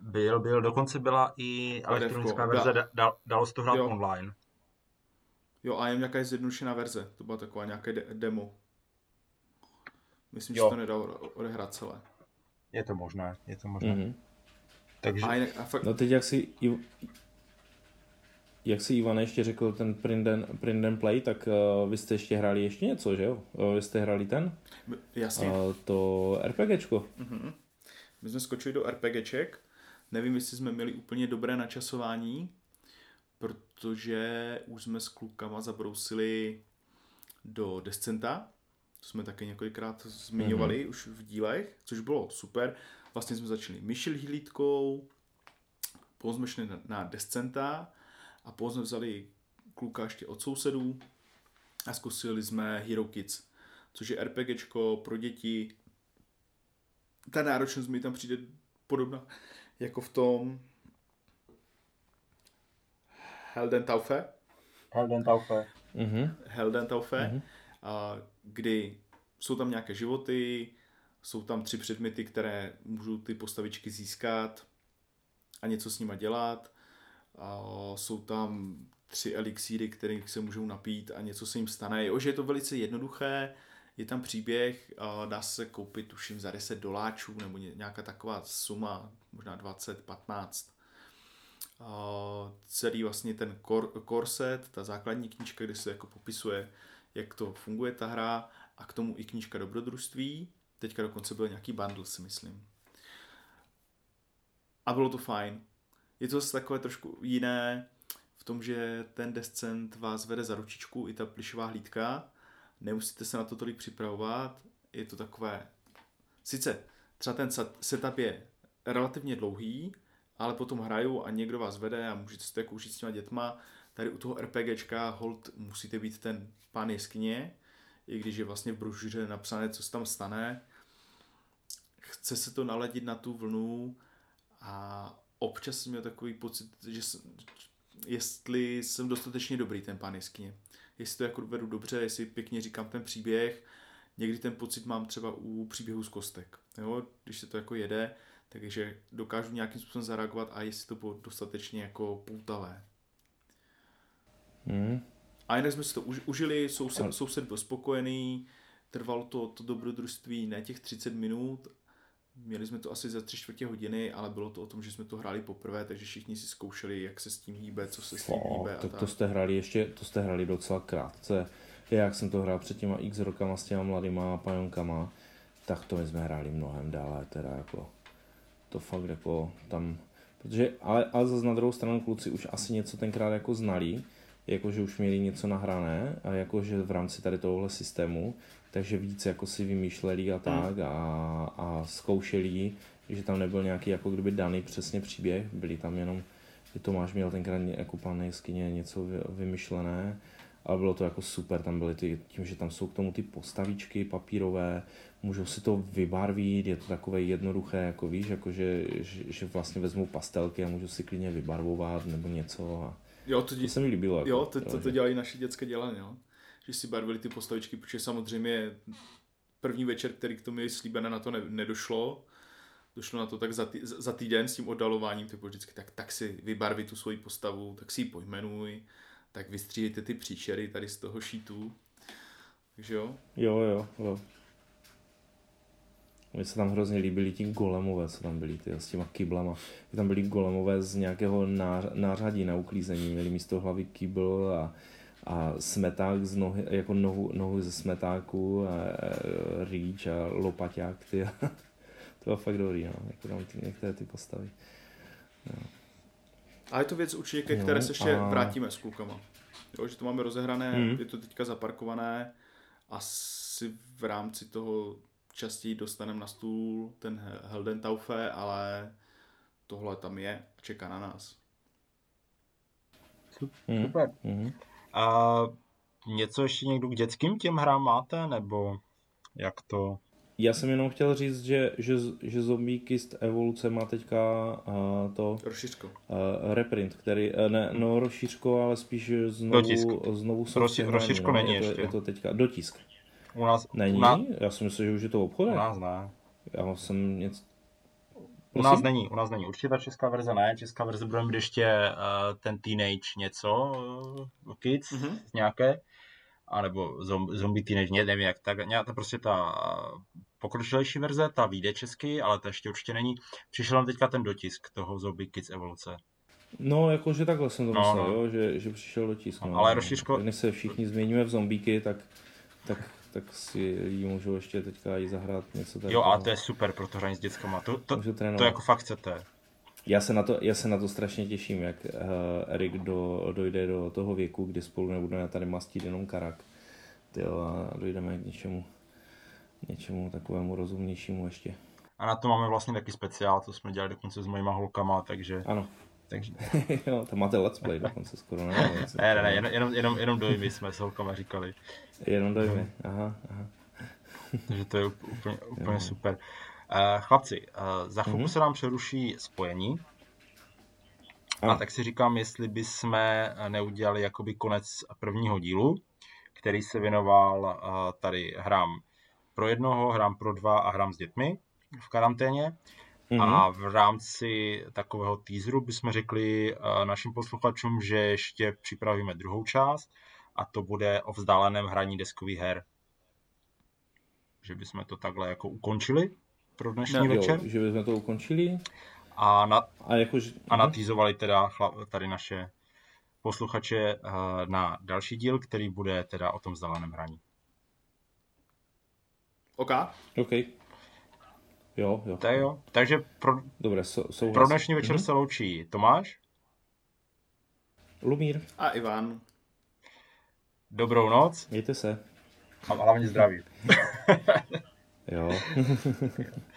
C: Byl, byl, dokonce byla i elektronická verze, da, da, dalo se to hrát jo. online.
A: Jo, a je nějaká zjednodušená verze, to byla taková nějaké de- demo. Myslím, jo. že to nedal odehrát celé.
C: Je to možné, je to možné. Mm-hmm.
B: Takže... A jinak, a fakt... No teď jak si, jak si Ivan ještě řekl ten print and, print and play, tak uh, vy jste ještě hráli ještě něco, že jo? Uh, vy jste hráli ten?
A: Jasně. Uh,
B: to RPGčko.
A: Mm-hmm. My jsme skočili do RPGček. Nevím, jestli jsme měli úplně dobré načasování, protože už jsme s klukama zabrousili do Descenta, to jsme také několikrát zmiňovali mm-hmm. už v dílech, což bylo super. Vlastně jsme začali myšil hlídkou, potom jsme šli na, na Descenta a potom jsme vzali kluka ještě od sousedů a zkusili jsme Hero Kids, což je RPGčko pro děti. Ta náročnost mi tam přijde podobná jako v tom Helden Taufe.
C: Helden Taufe.
A: Mm-hmm. Helden Taufe, mm-hmm. a, kdy jsou tam nějaké životy, jsou tam tři předměty, které můžou ty postavičky získat a něco s nima dělat. A jsou tam tři elixíry, které se můžou napít a něco se jim stane. Jo, že je to velice jednoduché, je tam příběh, dá se koupit tuším za 10 doláčů nebo nějaká taková suma, možná 20, 15 celý vlastně ten core set, ta základní knížka, kde se jako popisuje, jak to funguje ta hra a k tomu i knížka dobrodružství. Teďka dokonce byl nějaký bundle, si myslím. A bylo to fajn. Je to zase takové trošku jiné v tom, že ten descent vás vede za ručičku, i ta plišová hlídka. Nemusíte se na to tolik připravovat. Je to takové... Sice třeba ten setup je relativně dlouhý, ale potom hraju a někdo vás vede a můžete to jako s těma dětma. Tady u toho RPGčka hold musíte být ten pán jeskyně, i když je vlastně v brožuře napsané, co se tam stane. Chce se to naladit na tu vlnu a občas jsem měl takový pocit, že jsem, jestli jsem dostatečně dobrý ten pán jeskyně. Jestli to jako vedu dobře, jestli pěkně říkám ten příběh, někdy ten pocit mám třeba u příběhu z kostek. Jo? Když se to jako jede, takže dokážu nějakým způsobem zareagovat a jestli to bylo dostatečně jako poutavé. Mm. A jinak jsme si to užili, soused, soused byl spokojený, trvalo to, to dobrodružství ne těch 30 minut, Měli jsme to asi za tři čtvrtě hodiny, ale bylo to o tom, že jsme to hráli poprvé, takže všichni si zkoušeli, jak se s tím hýbe, co se s tím hýbe.
B: A tak, tak to jste hráli ještě, to jste hráli docela krátce. Já, jak jsem to hrál před těma x rokama s těma mladýma pajonkama, tak to my jsme hráli mnohem dále, teda jako to fakt jako tam, protože, ale, ale zase na druhou stranu kluci už asi něco tenkrát jako znali, jakože už měli něco nahrané a jakože v rámci tady tohohle systému, takže víc jako si vymýšleli a tak a, a zkoušeli, že tam nebyl nějaký jako kdyby daný přesně příběh, byli tam jenom, že Tomáš měl tenkrát jako pan jeskyně něco vymyšlené, ale bylo to jako super, tam byly ty, tím, že tam jsou k tomu ty postavičky papírové, můžou si to vybarvit, je to takové jednoduché, jako víš, jako že, že, že vlastně vezmu pastelky a můžu si klidně vybarvovat nebo něco a
A: jo, to, dí...
B: to se mi líbilo. Jako,
A: jo, to, to, to dělají naše dětské dělání, jo. že si barvili ty postavičky, protože samozřejmě první večer, který k tomu je slíbené, na to ne, nedošlo, došlo na to tak za, tý, za týden s tím oddalováním, tak vždycky tak, tak si vybarvi tu svoji postavu, tak si ji pojmenuj, tak vystříhejte ty příšery tady z toho šítu. Takže jo?
B: Jo, jo, jo. Mně se tam hrozně líbili ti golemové, co tam byli, ty, s těma kyblama. Tam byli golemové z nějakého nářadí na uklízení, měli místo hlavy kybl a, a smeták z nohy, jako nohu, nohu ze smetáku a, a rýč a lopaťák, ty. to bylo fakt dobrý, no, jako tam ty, některé ty postavy.
A: No. A je to věc určitě, ke které se ještě a... vrátíme s klukama. Jo, že to máme rozehrané, mm. je to teďka zaparkované, asi v rámci toho častěji dostaneme na stůl ten Heldentaufe, ale tohle tam je a čeká na nás.
C: Mhm. Super. Mm. A něco ještě někdo k dětským těm hrám máte, nebo jak to?
B: Já jsem jenom chtěl říct, že, že, že Zombie Kist Evoluce má teďka uh, to...
A: Rozšířko.
B: Uh, reprint, který, uh, ne, no rozšířko, ale spíš znovu,
C: dotisk.
B: znovu
C: Roši, Rozšířko no, není
B: je to,
C: ještě.
B: Je to teďka dotisk.
C: U nás,
B: není?
C: U nás,
B: Já si myslím, že už je to v obchodě.
C: U nás ne.
B: Já jsem něco...
C: U nás není, u nás není. Určitě ta česká verze ne. Česká verze bude mít ještě uh, ten Teenage něco, uh, Kids, mm-hmm. nějaké anebo zombie teenage, nevím jak, tak nějak to prostě ta pokročilejší verze, ta vyjde česky, ale to ještě určitě není. Přišel nám teďka ten dotisk toho Zombie Kids Evoluce.
B: No, jakože takhle jsem to no, myslel, no. Jo, že, že přišel dotisk. No,
C: ale rozšířko...
B: Když se všichni změníme v zombíky, tak, tak, tak si lidi můžou ještě teďka i zahrát něco
C: takového. Jo, a to je super pro to hraní s dětskama. To, to, to jako fakt chcete.
B: Já se, na to, já se na to strašně těším, jak uh, Erik do, dojde do toho věku, kdy spolu nebudeme tady mastit jenom karak. Tyjo, a dojdeme k něčemu, něčemu takovému rozumnějšímu ještě.
C: A na to máme vlastně taky speciál, co jsme dělali dokonce s mojima holkama, takže...
B: Ano.
C: Takže...
B: jo, tam máte let's play dokonce skoro,
C: ne? ne, ne, ne, jenom, jenom, jenom dojmy jsme s holkama říkali.
B: Jenom dojmy, aha, aha.
C: takže to je úplně, úplně super. Uh, chlapci, uh, za chvilku mm-hmm. se nám přeruší spojení. A. a tak si říkám, jestli bychom neudělali jakoby konec prvního dílu, který se věnoval tady hrám pro jednoho, hrám pro dva a hrám s dětmi v karanténě. Mm-hmm. A v rámci takového teaseru bychom řekli našim posluchačům, že ještě připravíme druhou část a to bude o vzdáleném hraní deskových her. Že bychom to takhle jako ukončili pro dnešní no, večer.
B: Jo, že bychom to ukončili.
C: A, na,
B: a, jakož,
C: a natýzovali teda tady naše posluchače uh, na další díl, který bude teda o tom vzdáleném hraní.
A: OK.
B: OK. Jo, jo.
C: Tak jo. Takže pro,
B: Dobré, so,
C: pro dnešní večer mm-hmm. se loučí Tomáš.
B: Lumír.
A: A Ivan.
C: Dobrou noc.
B: Mějte se.
C: A hlavně zdraví.
B: jo.